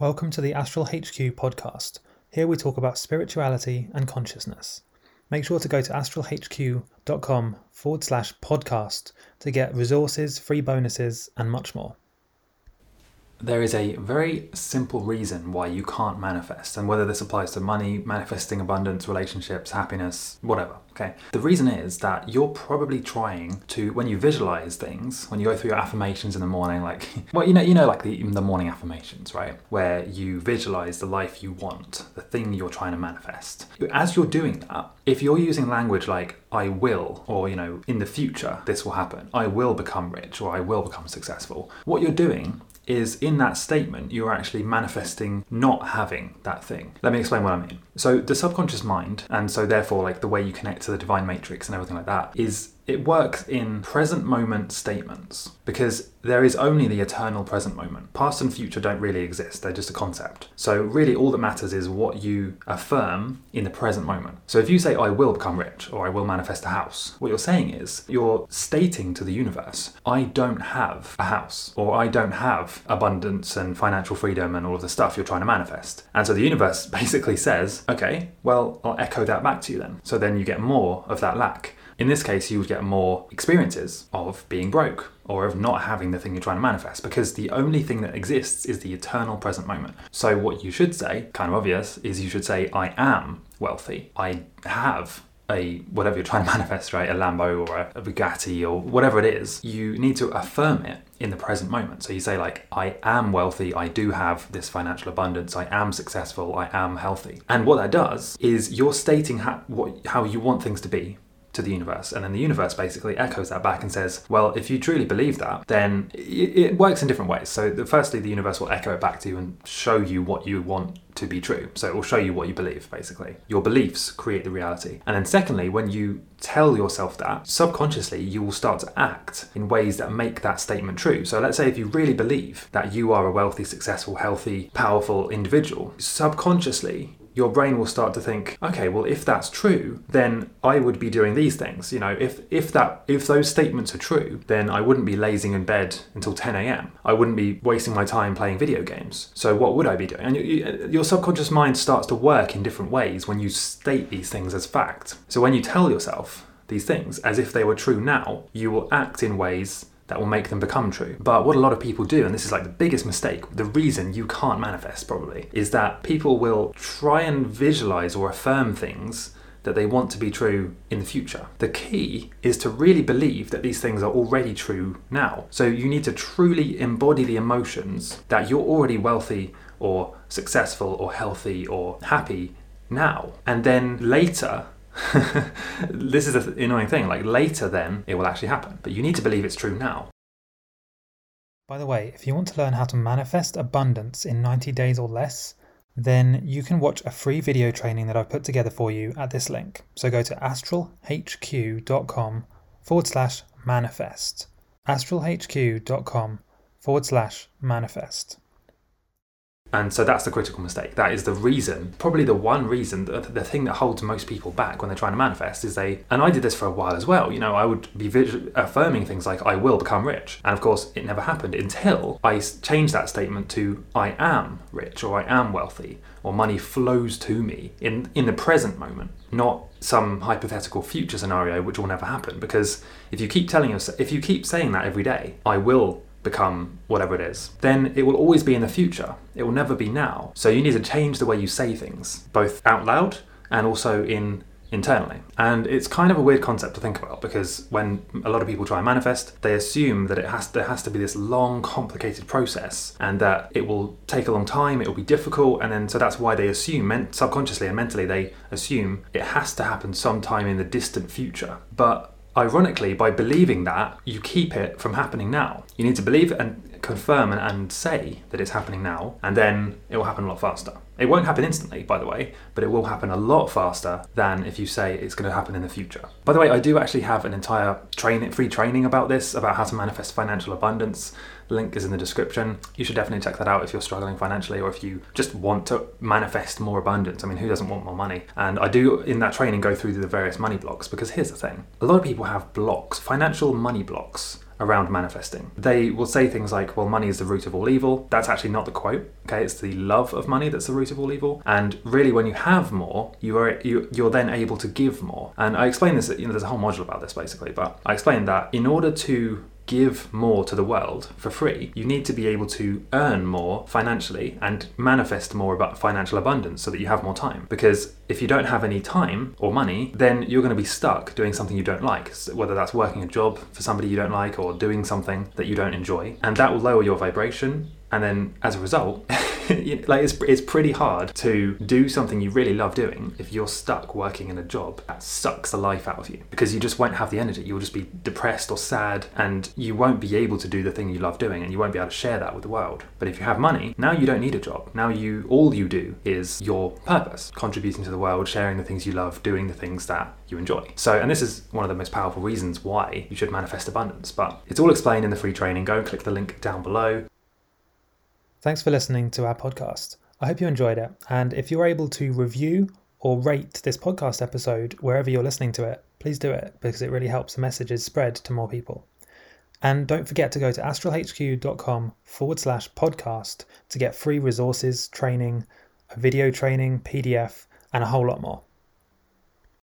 Welcome to the Astral HQ podcast. Here we talk about spirituality and consciousness. Make sure to go to astralhq.com forward slash podcast to get resources, free bonuses, and much more. There is a very simple reason why you can't manifest, and whether this applies to money, manifesting abundance, relationships, happiness, whatever. Okay. The reason is that you're probably trying to, when you visualize things, when you go through your affirmations in the morning, like, well, you know, you know, like the the morning affirmations, right, where you visualize the life you want, the thing you're trying to manifest. As you're doing that, if you're using language like "I will" or you know, in the future this will happen, I will become rich or I will become successful, what you're doing is in that statement, you're actually manifesting not having that thing. Let me explain what I mean. So, the subconscious mind, and so therefore, like the way you connect to the divine matrix and everything like that, is it works in present moment statements because there is only the eternal present moment. Past and future don't really exist, they're just a concept. So, really, all that matters is what you affirm in the present moment. So, if you say, I will become rich or I will manifest a house, what you're saying is you're stating to the universe, I don't have a house or I don't have abundance and financial freedom and all of the stuff you're trying to manifest. And so the universe basically says, okay, well, I'll echo that back to you then. So then you get more of that lack. In this case, you would get more experiences of being broke or of not having the thing you're trying to manifest because the only thing that exists is the eternal present moment. So, what you should say, kind of obvious, is you should say, I am wealthy. I have a whatever you're trying to manifest, right? A Lambo or a, a Bugatti or whatever it is, you need to affirm it in the present moment. So you say like, I am wealthy, I do have this financial abundance, I am successful, I am healthy. And what that does is you're stating what, how you want things to be to the universe. And then the universe basically echoes that back and says, well, if you truly believe that, then it, works in different ways. So, the, firstly, the universe will echo it back to you and show you what you want to be true. So, it will show you what you believe, basically. Your beliefs create the reality. And then, secondly, when you tell yourself that, subconsciously, you will start to act in ways that make that statement true. So, let's say if you really believe that you are a wealthy, successful, healthy, powerful individual, subconsciously, your brain will start to think, okay, well, if that's true, then I would be doing these things. You know, if if that if those statements are true, then I wouldn't be lazing in bed until 10 a.m. I wouldn't be wasting my time playing video games. So what would I be doing? And you, you, your subconscious mind starts to work in different ways when you state these things as fact. So when you tell yourself these things as if they were true now, you will act in ways that will make them become true. But what a lot of people do, and this is like the biggest mistake, the reason you can't manifest probably, is that people will try and visualize or affirm things that they want to be true in the future. The key is to really believe that these things are already true now. So you need to truly embody the emotions that you're already wealthy or successful or healthy or happy now. And then later, this is the annoying thing. Like later, then it will actually happen. But you need to believe it's true now. By the way, if you want to learn how to manifest abundance in 90 days or less, then you can watch a free video training that I've put together for you at this link. So go to astralhq.com forward slash manifest. astralhq.com forward slash manifest. And so that's the critical mistake. That is the reason, probably the one reason, the, the thing that holds most people back when they're trying to manifest is they, and I did this for a while as well, you know, I would be affirming things like, I will become rich. And of course, it never happened until I changed that statement to, I am rich or I am wealthy or money flows to me in, in the present moment, not some hypothetical future scenario which will never happen. Because if you keep telling yourself, if you keep saying that every day, I will become whatever it is, then it will always be in the future. It will never be now. So you need to change the way you say things, both out loud and also in internally. And it's kind of a weird concept to think about because when a lot of people try and manifest, they assume that it has there has to be this long, complicated process and that it will take a long time, it will be difficult, and then so that's why they assume subconsciously and mentally they assume it has to happen sometime in the distant future. But ironically, by believing that, you keep it from happening now. You need to believe and confirm and, and, say that it's happening now, and then it will happen a lot faster. It won't happen instantly, by the way, but it will happen a lot faster than if you say it's going to happen in the future. By the way, I do actually have an entire training, free training about this, about how to manifest financial abundance. Link is in the description. You should definitely check that out if you're struggling financially or if you just want to manifest more abundance. I mean, who doesn't want more money? And I do, in that training, go through the various money blocks because here's the thing a lot of people have blocks, financial money blocks around manifesting. They will say things like, well, money is the root of all evil. That's actually not the quote. Okay, it's the love of money that's the root of all evil. And really, when you have more, you are you, you're then able to give more. And I explain this. You know, there's a whole module about this basically, but I explain that in order to give more to the world for free, you need to be able to earn more financially and manifest more about financial abundance so that you have more time. Because if you don't have any time or money, then you're going to be stuck doing something you don't like, whether that's working a job for somebody you don't like or doing something that you don't enjoy. And that will lower your vibration and then as a result like it's, it's pretty hard to do something you really love doing if you're stuck working in a job that sucks the life out of you. Because you just won't have the energy. You'll just be depressed or sad and you won't be able to do the thing you love doing and you won't be able to share that with the world. But if you have money now you don't need a job. Now you all you do is your purpose contributing to the world sharing the things you love doing the things that you enjoy. So and this is one of the most powerful reasons why you should manifest abundance but it's all explained in the free training. Go and click the link down below Thanks for listening to our podcast. I hope you enjoyed it. And if you're able to review or rate this podcast episode wherever you're listening to it, please do it because it really helps the messages spread to more people. And don't forget to go to astralhq.com forward slash podcast to get free resources, training, a video training, PDF, and a whole lot more.